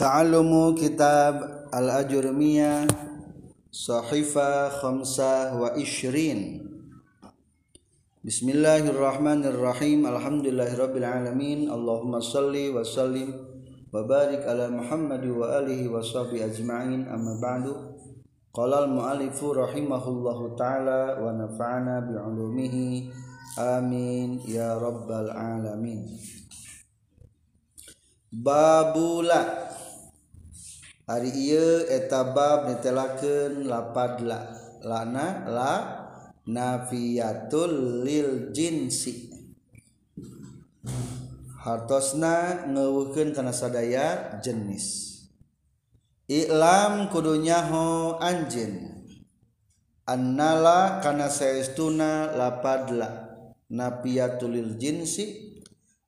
Ta'allumu kitab Al-Ajurmiyah Sahifa khamsah wa ishrin. Bismillahirrahmanirrahim. Alhamdulillahirabbil alamin. Allahumma salli wa sallim wa barik ala Muhammad wa alihi wa sahbihi ajma'in. Amma ba'du. Qala al-mu'allifu rahimahullahu ta'ala wa nafa'ana bi'ulumihi. Amin. Ya rabbal alamin. Babula hari ieu etabab ditelakeun lapad la lana la nafiyatul lil jinsi. Hartosna ngeuweuhkeun kana sadaya jenis. Iklam kudunya ho anjin annala kana saestuna nafiyatul lil jinsi.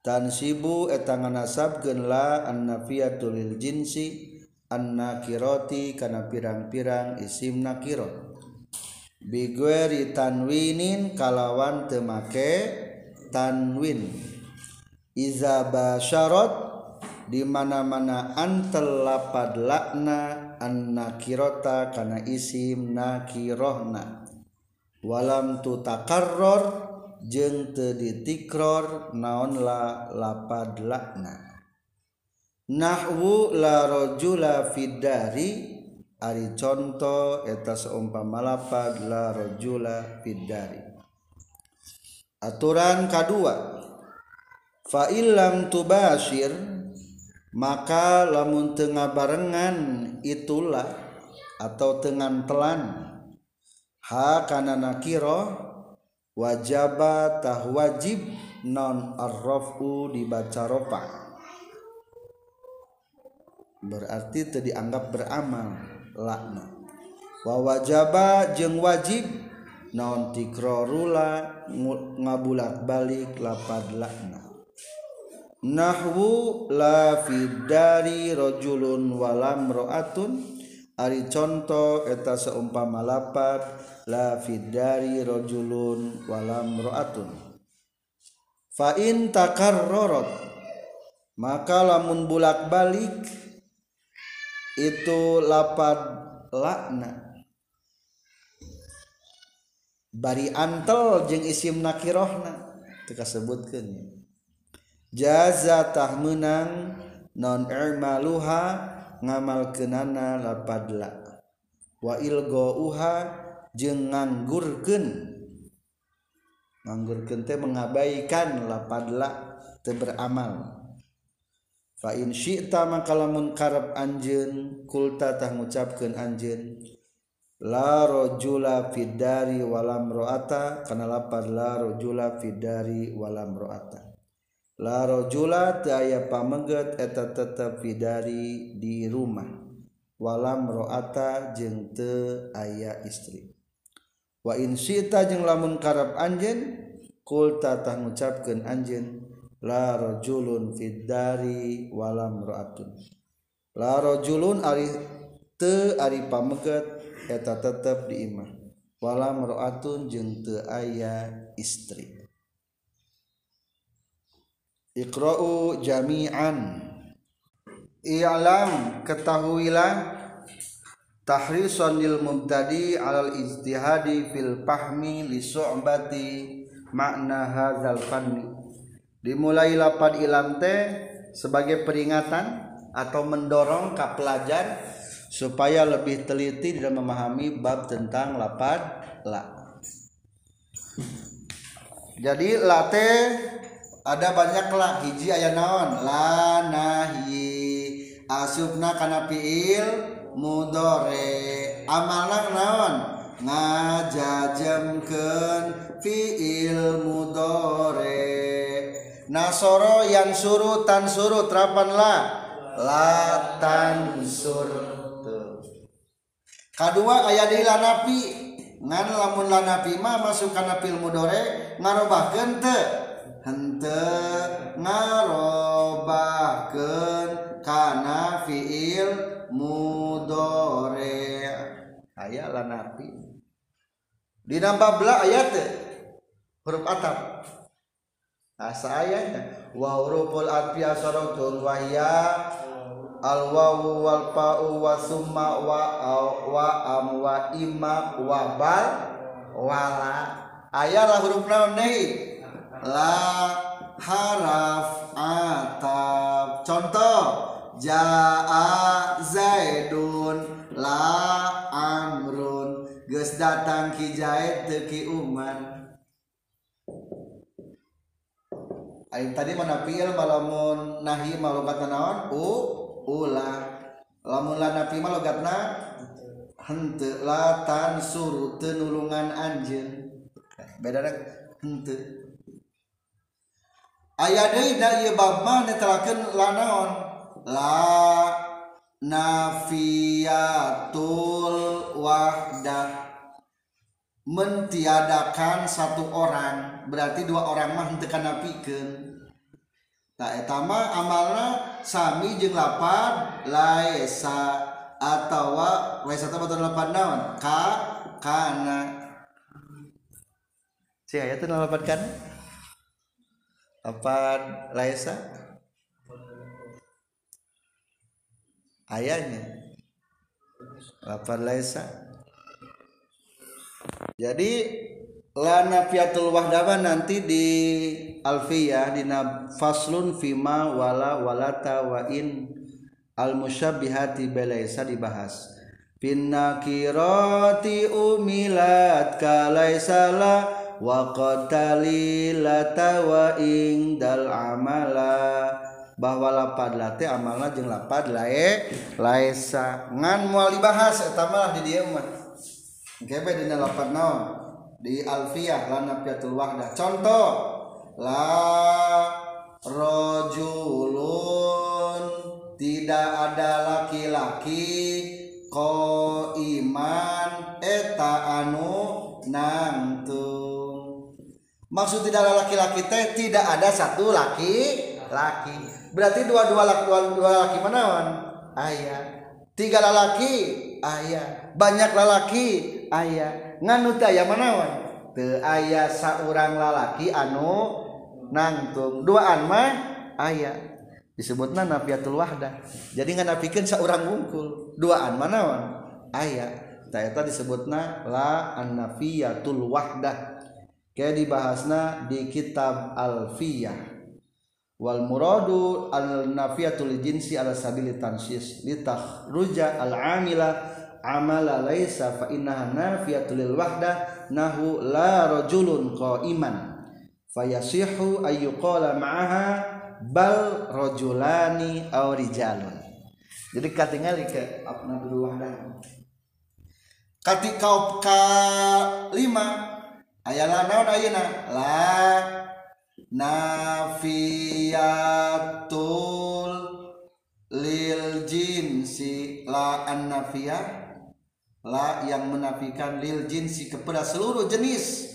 Tansibu eta nganasabkeun la annafiyatul lil jinsi. annakiroti kana pirang-pirang isim nakirot. Bigueri tanwinin kalawan temake tanwin. Iza basyarot di mana-mana antel lapad lakna annakirota kana isim nakirohna walam tu takarror jeung teu ditikror naon la lapad lakna nahwu la rajula fiddari ari contoh eta seumpama lapad la rajula fiddari aturan kedua fa illam tubashir maka lamun tengah barengan itulah atau tengan telan ha kana nakiro wajaba tah wajib non arrafu dibaca ropa berarti teu dianggap beramal lakna. Wa wajaba jeung wajib naon tikrarula ngabulak balik lapad lakna. Nahwu la fidari rajulun walam ro'atun ari contoh eta seumpama lapad la fidari rajulun walam ro'atun fa in takarrarat maka lamun bulak balik itu lapad lakna. Bari antel jeung isim nakirohna. Teu kasebutkeun jaza tah meunang non irmaluha ngamalkeunana lapad la. Wa ilgouha jeung nganggurkeun. Nganggurkeun teh mengabaikan lapad la teu beramal. lain Syita makalamun karep Anjun kultatah gucapkan Anjun larojula Fidari walam roata karena lapar larojula Fidari walam roata larojula daya pameget eta tetap Fidari di rumah walam roata jeng te ayah istri wain Syita jeng lamun karep Anjun kultatah gucapkan Anjun la rajulun fid dari walam raatun. La rajulun ari te ari pameget eta tetep di imah walam raatun jeung teu aya istri. Iqra'u jami'an. I'lam ketahuilah tahrisan lil mubtadi alal ijtihadi fil fahmi li su'bati makna hadzal fanni dimulai lapad ilam teh sebagai peringatan atau mendorong ke pelajar supaya lebih teliti dalam memahami bab tentang lapad la. Jadi late ada banyak lah hiji aya naon? La nahi asupna kana fiil mudore amalna naon? Ngajajemkeun fiil mudore Nasoro yang suru tan suru terapan la. La tan sur kedua ayat di lanapi ngan lamun lanapi mah masuk kana fil mudore ngarobahkeun teu henteu ngarobahkeun kana fiil mudore aya lanapi di nambah bla ayat huruf atap Ah, asa ayahnya wa huruful atfi asaratun wa hiya al wawu wal pa'u wa summa wa wa am wa imma wa bal wala. Ayalah huruf naon deui la haraf atab. Contoh jaa zaidun la amrun. Geus datang ki zaid teu ki umar. Aing tadi mana fiil malamun nahi malogatna naon? U ulah lamun la nafi malogatna henteu. La tan suru tenulungan anjeun. beda henteu. Aya deui da ieu bab mah netelakeun la naon? La nafiyatul wahdah. Mentiadakan satu orang berarti dua orang mah henteu kana pikeun tak etama amalna sami jeung lapad laisa atawa laisa teh betul lapad naon? Ka kana. Si aya teh lapad kan lapad laisa ayahnya. Lapad laisa jadi lana fiatul wahdawa nanti di alfiyah di faslun fima wala walata wa in al musyabbihati belaisa dibahas. Pinnakirati umilat kalaisala wa qatalilata wa dal amala. Bahwa lapad late amalna jeung lapad lae laisa ngan moal dibahas eta mah di dieu mah Gebe dina lapan naon? Di alfiyah lana piatul wahdah. Contoh la rojulun tidak ada laki-laki ko iman eta anu nangtung. Maksud tidak ada laki-laki teh tidak ada satu laki laki berarti dua-dua laki dua, dua laki mana ayah tiga laki ayah banyak lelaki ayah nganu aya manawan teu aya saurang lalaki anu nangtung. Duaan mah aya. Disebutna nafiatul wahdah jadi nganapikeun saurang wungkul. Duaan manawan aya. Eta disebutna la annafiyatul wahdah kayak dibahasna di kitab alfiyah. Wal muradu al nafiyatul jinsi ala sabili tansis litah ruja al amila amala laisa fa innaha nafiyatul lil wahda nahu la rajulun qa'iman. Fayasihu ayyuqala ma'aha bal rajulani aw rijalun. Jadi katingali ke apna dulu wahda. Kati kau ka lima aya la naon ayeuna? La nafiyatul lil jinsi la an nafiyah la yang menafikan lil jinsi kepada seluruh jenis.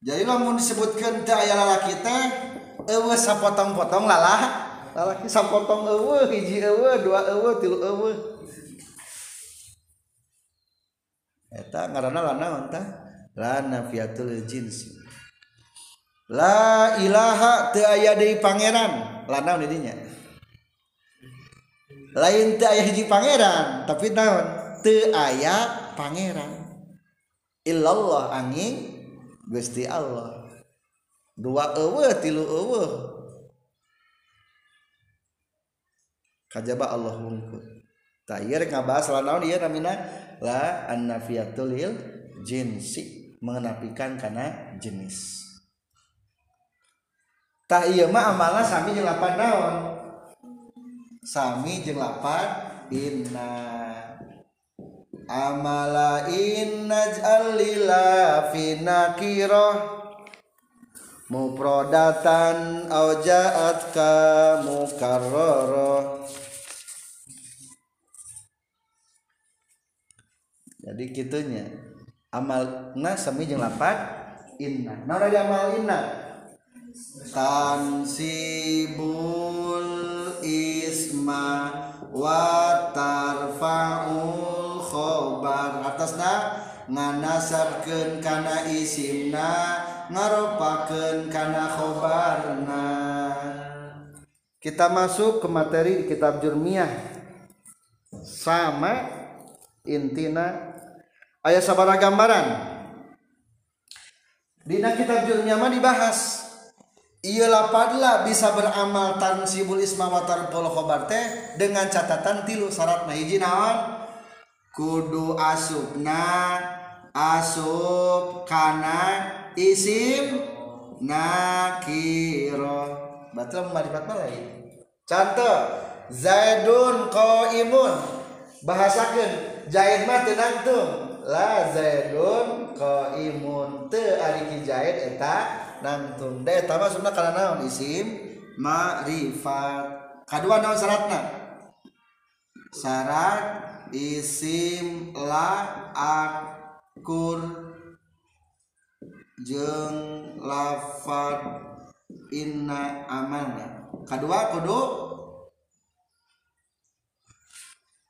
Jadi lamun disebutkan teh aya lalaki teh eueuh sapotong-potong lalah lalaki sapotong eueuh hiji eueuh dua eueuh tilu eueuh eta ngaranna la naon tah la nafiatul jinsi. La ilaha teu aya pangeran. La naon didinya lain teu aya hiji pangeran tapi naon? Teu aya pangeran. Illallah angin Gusti Allah. Dua eueuh tilu eueuh. Kajaba Allah ieu rek ngabahas la naon ieu namina? La annafiyatul jinsi mengenapikan kana jenis. Tak ieu mah amalna sami jeung lapan naon sami jeung lapan inna amala inna jalila fi nakirah. Muprodatan au ja'at ka mukarrara jadi kitunya amal na sami jeung lapan inna. Naon amal inna? Tansibul isma wa tarfa'ul khobar. Atasna nganasabkeun kana isimna ngaropakeun kana khobarna. Kita masuk ke materi di kitab Jurmiyah. Sama intina. Ayat sabara gambaran. Dina kitab Jurmiyah mah dibahas. Iya lapadlah bisa beramal tansibul isma wa watar khobar teh dengan catatan tilu syarat na hiji naon? Kudu asubna asub kana isim nakiro. Batal marifat lain contoh zaidun qaimun. Bahasakeun zaid mah teu nangtung. La zaidun qaimun teu ari ki zaid eta nangtung da eta mah sunna kana naon? Isim ma'rifat. Kadua naon syaratna? Syarat isim la akur jeng lafad inna amana kedua kudu.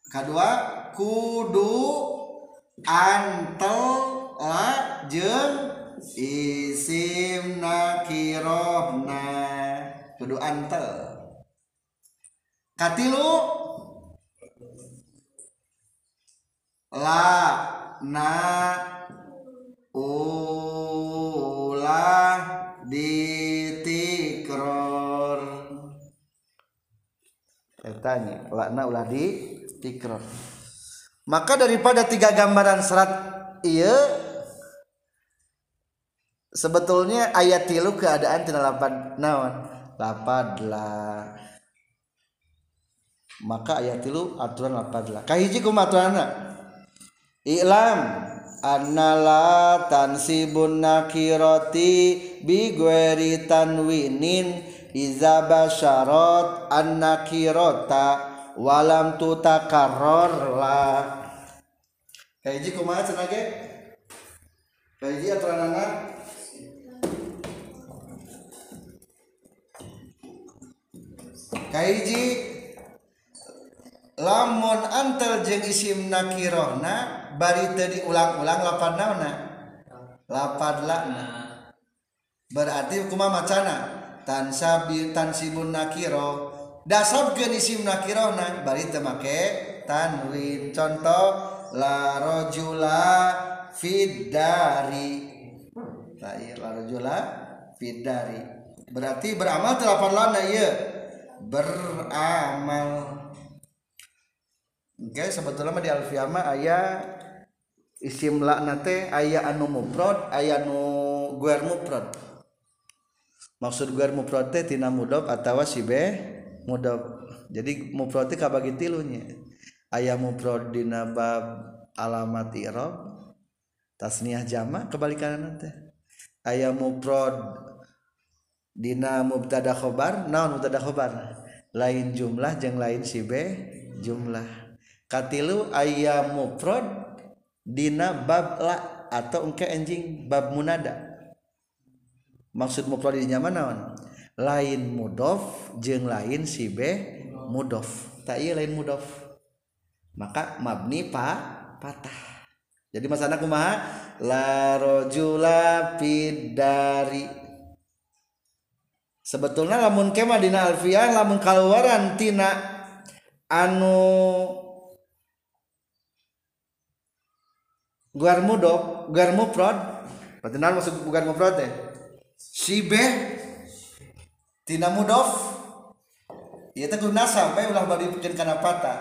Kedua kudu antel la jeng isim nakirohna kudu antel. Katilu. La na ulah ditikror tanya lakna ulah ditikror maka daripada tiga gambaran serat iya sebetulnya ayat tilu keadaan tina lapan naon? Lapad lah maka ayat tilu aturan lapad lah kahiji kumaturana i'lam annala tansibun nakirati bi ghairi tanwinin iza basyarat nakirata walam tutakarror la. Kahiji kumaha cenah ge? Kahiji aturanana Kaiji lamun antel jeng isim nakirona bari tadi ulang-ulang lapan naona lapan lakna berarti kuma macana tansabi tansibun nakiro. Dasabkeun isim nakirona bari teu make tanwin. Contoh la rajula fidari. Lain la rajula fidari. Berarti beramal teu lana ieu. beramal. Oke okay, sebetulnya di Alfiyama ayah isim lakna teh ayah anu mufrad ayah anu guer mufrad maksud guer mufrad teh tina mudob atawa sibe mudob jadi mufrad teh kabagi tilunya. Ayah mufrad dina bab alamat i'rab tasniah jama kebalikan teh. Ayah mufrad Dina mubtada khobar naon mubtada khobar? Lain jumlah jeng lain si B jumlah. Katilu ayam mufrad dina bab la atau engke anjing bab munada. Maksud mufrad di nyaman naon? Lain mudof jeng lain si B mudof. Tak iya lain mudof. Maka mabni pa patah. Jadi masana kumaha? La rojula pidari sebetulnya lamun kema dina alfiah lamun kaluaran tina anu guar mudok guar mufrad berarti naon maksud guar mufrad teh? Si be tina mudof teh kudu nasab bae ulah bari pikeun kana pata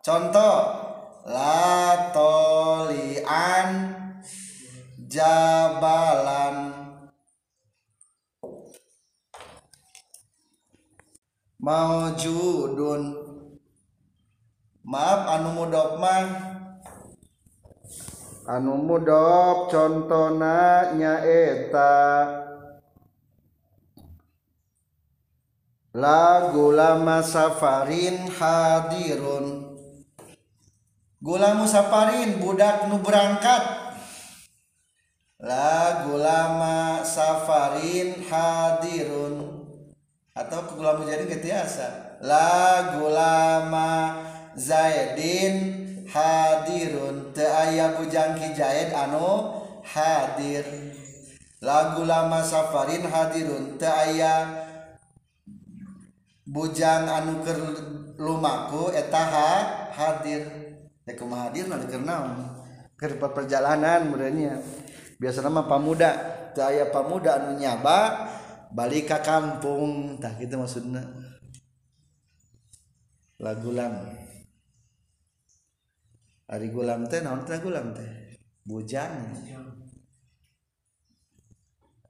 contoh la tolian mau judun maaf anu mudok mah anu mudok contona nyaeta. Lagu lama safarin hadirun. Gula musafarin budak nu berangkat. Lagu lama safarin hadirun. atau kegulama Zaidin ketiasa la gulama Zaidin hadirun. Teu aya bujangki Zaid anu hadir. La gulama safarin hadirun. Teu aya bujang anu keur lumaku eta hadir. Teu kumaha hadir na keur naon? Keur perjalanan meureunnya. Biasana mah pamuda. Teu aya pamuda anu nyaba balik ke kampung tak gitu maksudnya. Lagu lam. Hari gulam teh naon teh gulam teh? Bujang.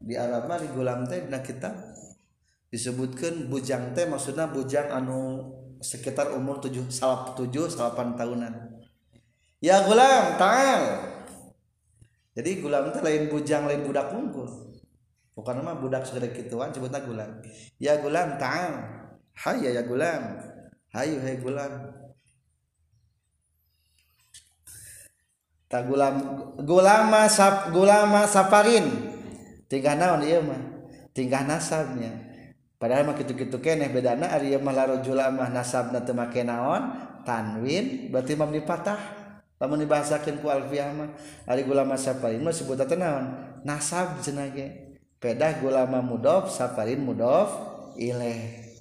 Di Arab mah gulam teh dina kita disebutkan bujang teh maksudnya bujang anu sekitar umur tujuh salap tujuh salapan tahunan. Ya gulam tangal jadi gulam teh lain bujang lain budak unggul. Bukan nama budak sudah kituan sebutnya gulam. Ya gulam ta'al hayya ya gulam. Hayu hai gulam. Tak gulam gulama sap gulama saparin tinggal naon iya mah? Tinggal nasabnya. Padahal mah gitu-gitu keneh bedana ari mah larajula mah nasabna teu make naon? Tanwin berarti mah dipatah. Lamun dibahasakeun ku alfiah mah ari gulama safarin mah sebutna teh naon? Nasab cenah pedah gulama mudhof safarin mudhof ilaih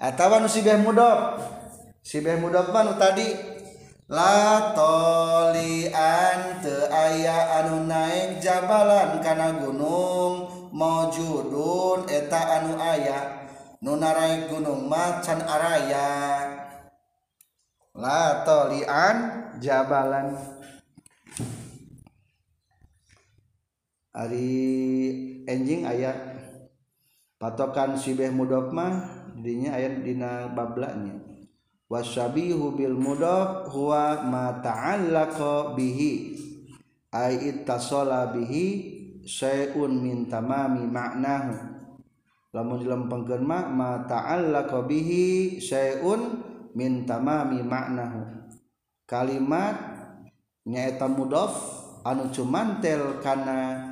atawa nu sibeh mudhof sibeh mudhof mah tadi la tolian teu aya anu naik jabalan kana gunung maujudun eta anu aya nu naraik gunung macan araya. La tolian jabalan. Ari enjing ayat patokan sibeh mudok mah dinya ayat dina bablanya wasabihu bil mudok huwa ma ta'allaqa bihi. Ay ittasala bihi syai'un min tamami ma'nahu. Lamun dilempengkeun mah ma ta'allaqa bihi syai'un min tamami ma'nahu. Kalimat nyaeta mudof anu cumantel kana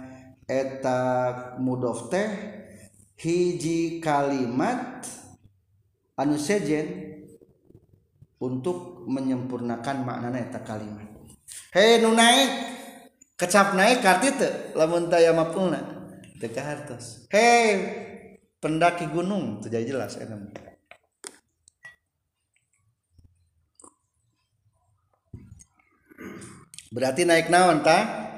eta mudhof teh hiji kalimat anu sejen untuk menyempurnakan maknana eta kalimat. Hei nu naik kecap naik kartu itu lamun taya mapulna teka hartos hei pendaki gunung jadi jelas enak berarti naik naon ta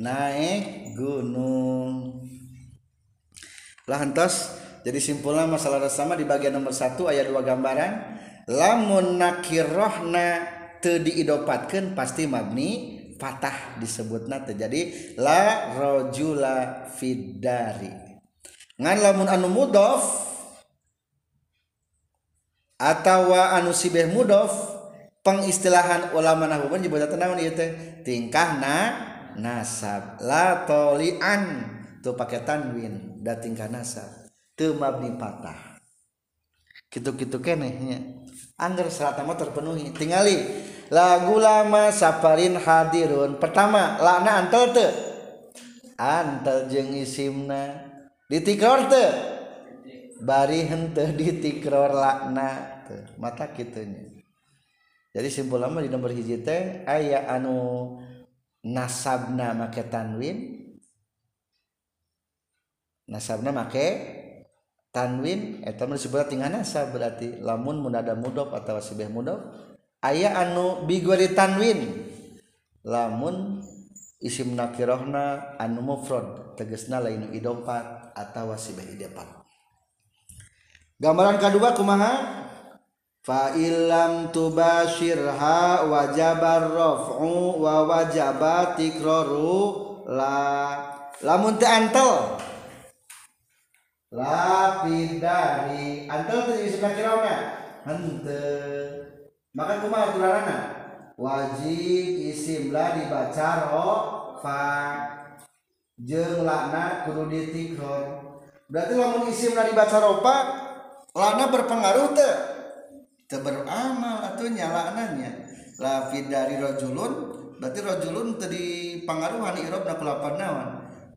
naik gunung. Lahantos jadi simpulnya masalah sama di bagian nomor satu ayat dua gambaran lamun nakirohna te diidopatkan pasti mabni patah disebut nate jadi la rojula fidari ngan lamun anu mudof atau anu sibeh mudof pengistilahan ulama nahu menyebutnya tenang ieu teh? Tingkahna nasab. La tolian. Tuh pakai tanwin. Dating ka nasab. Teu mabni patah. Gitu-gitu kenehnya angger serata mah terpenuhi. Tingali lagu lama saparin hadirun. Pertama lana antel te antel jeng isimna. Ditikror te bari hente ditikror lakna te mata kitunya jadi simpul lama di nomor hiji teh aya anu nasabna make tanwin? Nasabna make tanwin? Eta disebut tinggal nasab berarti lamun munada mudof atau sibeh mudof aya anu bigori tanwin. Lamun isim nakirohna anu mufrad tegesna lain idopat atau sibeh idepat gambaran kedua kumaha? Fa illam tubashirha wajabar raf'u wa wajabat tikraru. La lamun teu antel. La pidari antel teu isim nakirohna henteu. Maka kumaha tularana wajib isim la dibaca fa jeung lakna kudu ditikror berarti lamun isim la dibaca rofa lakna berpengaruh teu beramal atuh nyalaknanya la dari rajulun berarti rajulun teu dipangaruhan i'rabna kulapan naon?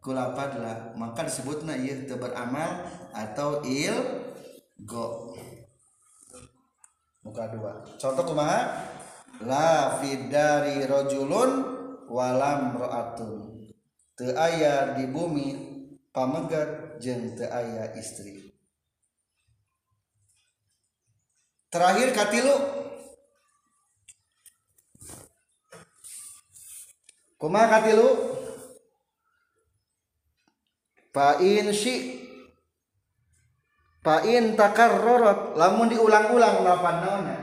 Kulapad lah maka disebutna ieu teu beramal atau il go. Muka dua. Contoh kumaha? La fidari rojulun walam ro'atun. Te aya di bumi pamegat jeng te aya istri terakhir katilu kumaha katilu Pain si Pain takarrorot lamun diulang-ulang lapan naonnya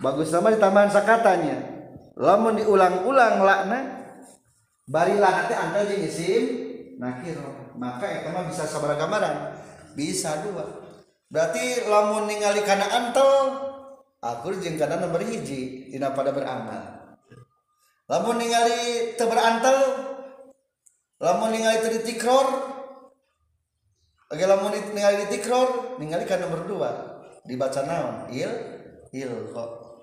bagus sama di tambahan sakatanya. Lamun diulang-ulang lakna barilah nanti anda jeung isim nakir maka eta mah bisa sabaraha gambaran bisa dua. Berarti lamun ningali kana antel aku jeung kana nomor hiji dina pada beramal. Lamun ningali teu berantel lamun ningali teu ditikror Oke lamun ningali ditikror ningali kan nomor dua dibaca naon? Il il kok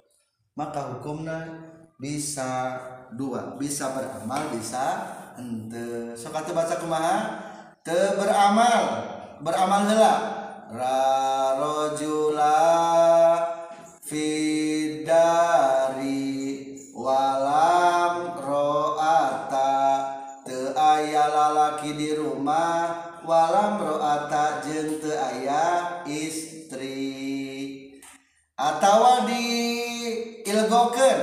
maka hukumnya bisa dua. Bisa beramal bisa ente. Sok atuh baca kumaha? Teu beramal beramal heula ra rajula fidari walam ro'ata. Teu aya lalaki di rumah walam ro'ata jeung teu aya istri. Atawa di ilgokeun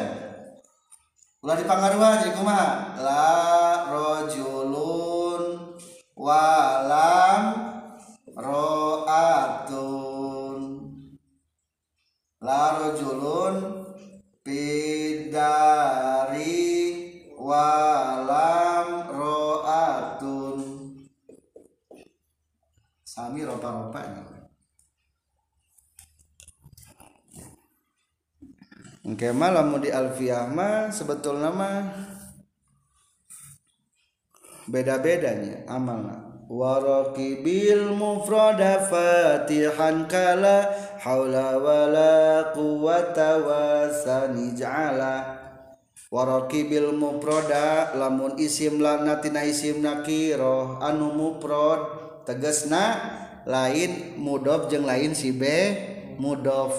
ulah dipangaruha jadi kumaha? La sebetulnya mah beda-bedanya amalna. Waraqibil mufrada fatihan kala haula wala quwata wasani ja'ala waraqibil mufrada lamun isim lana tina isim nakiro anu mufrad tegasna lain mudof jeung lain si B mudof.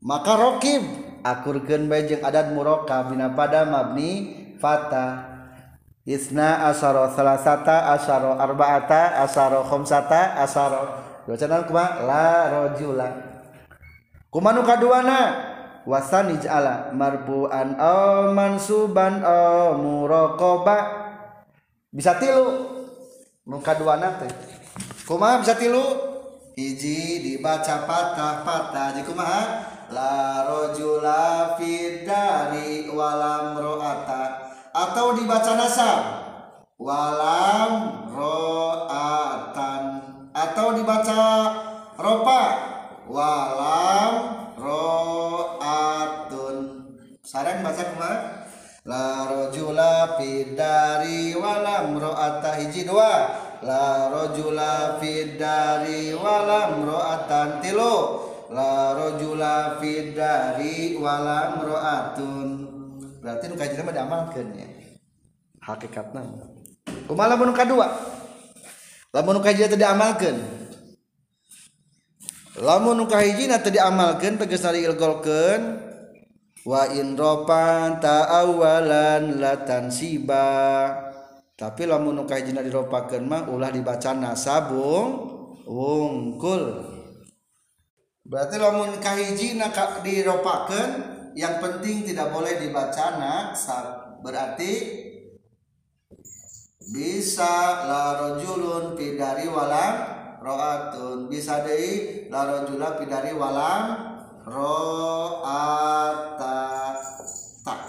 Maka rokib akurkeun bae jeung adat muroka dina pada mabni fata. Isna asaro salasata asaro arbaata asaro khamsata asaro. Docanan kuma la rojula. Kumanu kaduana? Wasan ij'ala marbu'an aw mansuban aw muraqaba bisa tilu nu kaduana teh. Kumaha bisa tilu? Hiji dibaca patah patah jadi kumaha? La rojula fidari walam ro'ata. Atau dibaca nasab. Walam ro'atan. Atau dibaca ropa. Walam ro'atun. Sarang baca ke mana la rojula fidari walam ro'ata. Hiji dua. La rojula fidari walam ro'atan. Tilu la larojula fidari walam roatun. Berarti nu kajian mah diamalkan ya? Hakikatna. Kumaha lamun kadua. Lamun nu kajian teu diamalkan lamun nu kahijina teu diamalkeun tegas ari ilgolkeun wa in ropan ta'awalan latan siba tapi lamun nu kahijina diropakeun mah ulah dibaca nasabung wungkul. Berarti lamun kahiji nak diropakan yang penting tidak boleh dibaca nasab berarti bisa la rojulun pidari walam roatun. Bisa dei la rojula pidari walam roata. Tak.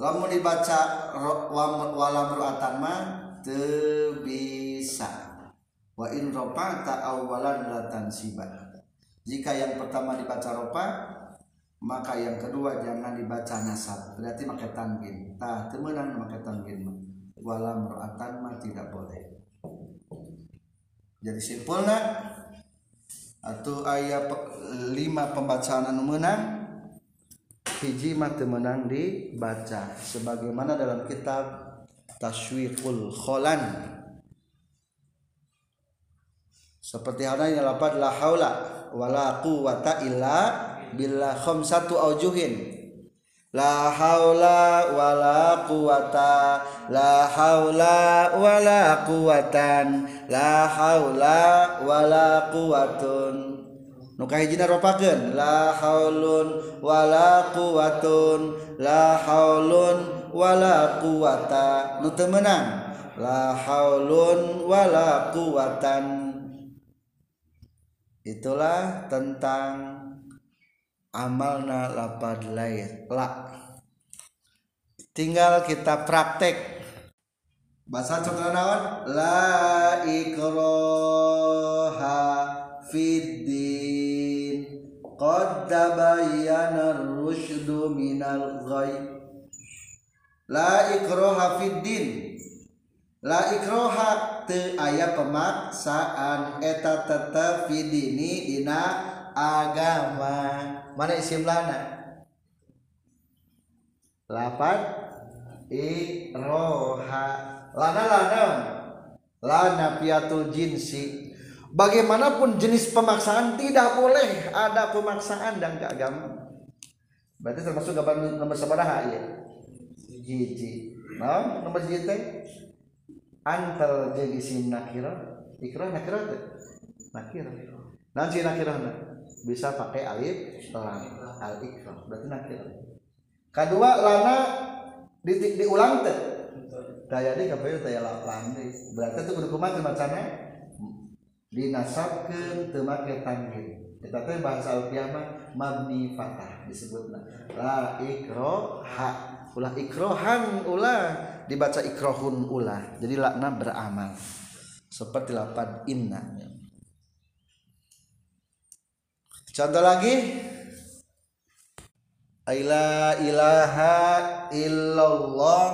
Lamun dibaca ro, walam roatan mah bisa. Wa in ropata awalan latan sibah jika yang pertama dibaca ropa maka yang kedua jangan dibaca nasab. Berarti pakai tanwin. Tah temenan pakai tanwin. Walam ro'atan mah tidak boleh. Jadi simpulnya atau ayat lima pembacaan anu menang hiji mah temenang dibaca. Sebagaimana dalam kitab taswiqul kholan. Seperti halnya lapat la haula wala quwata illa billah khamsatu aujuhin. La haula wala quwata la haula wala quwatan la haula wala quwatun nu kahijina ropakeun la haulun wala quwatun la haulun wala quwata nu teu meunang la haulun wala quwatan itulah tentang amalna lapad lain la. Tinggal kita praktek. Bahasa contoh naon? La ikroha fiddin qad tabayyana ar-rusydu minal ghay la ikroha fiddin la ikroha teu aya pemaksaan eta tetep fidini dina agama. Mana isim lana? Lapan? Ikroha lana lana. Lana piatul jinsi. Bagaimanapun jenis pemaksaan tidak boleh ada pemaksaan dan ke agama. Berarti termasuk gambar nomor sabaraha ya jiji. Nah nomor jiji antal jeung isim nakira ikra nakira teh? Nakira. Naon sih nakirahna bisa pakai alif lam al ikra berarti nakira. Kedua lana di, diulang teh? Daya di kabeh daya lam berarti itu kudu kumaha macamnya? Dinasabkeun teu make tanwin eta teh bahasa alfiah mah mabni fatah disebutna. La ikra ha ulah ikrohan ulah. Dibaca ikrohun ulah. Jadi lakna beramal. Seperti lapan inna. Contoh lagi. Aila ilaha illallah.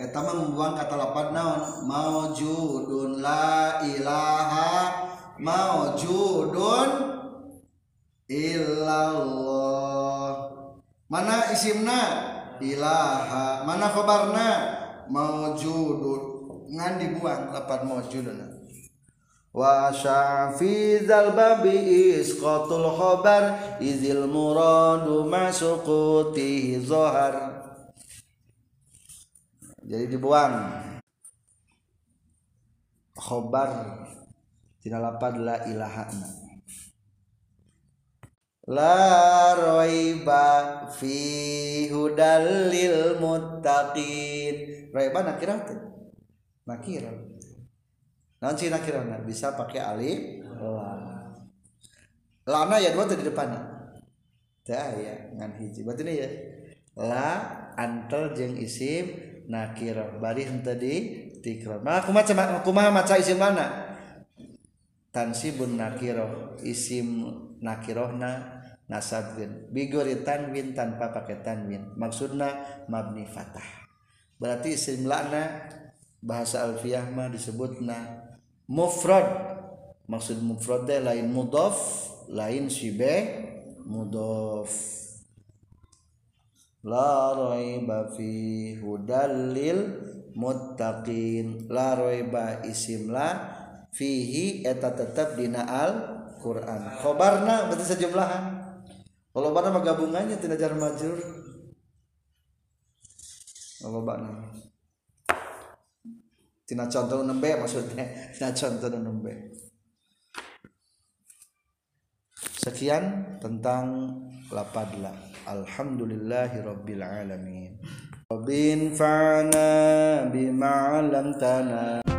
Eta mah membuang kata lapan naon? Maujudun la ilaha maujudun illallah. Mana isimna ilaha. Mana khabarna maujudun ngan dibuang lapan maujudun wa syafi zal babi isqatul khabar izil muradu masuquti zohar. Jadi dibuang. Khobar tina lapan la ilaha la raiba fi hudal lil muttaqin. Raiba nakirah tuh nakirah naon sih nakirah nah, bisa pakai alif la. Lana ya dua di depan. Teh ya ngan hiji. Berarti ini ya. La antel jeng isim nakirah bari henteu di tikrar mah kumaha kumaha maca isim mana? Tansibun nakirah isim nakirohna nasabkeun bigori tanwin tanpa pakai tanwin. Maksudna mabni fatah berarti isim lana bahasa alfiyah mah disebutna mufrad. Maksud mufrad lain mudhaf lain sibe mudhaf la raiba fi hudallil muttaqin. La raiba isim la fihi eta tetap dina al Quran khobarna berarti sejumlahan kalau mah gabungannya tidak jar majur kalau mana tina contoh nembe maksudnya? Tina contoh nembe. Sekian tentang lapadla. Alhamdulillahi rabbil alamin Bin fa'na bima 'allamtana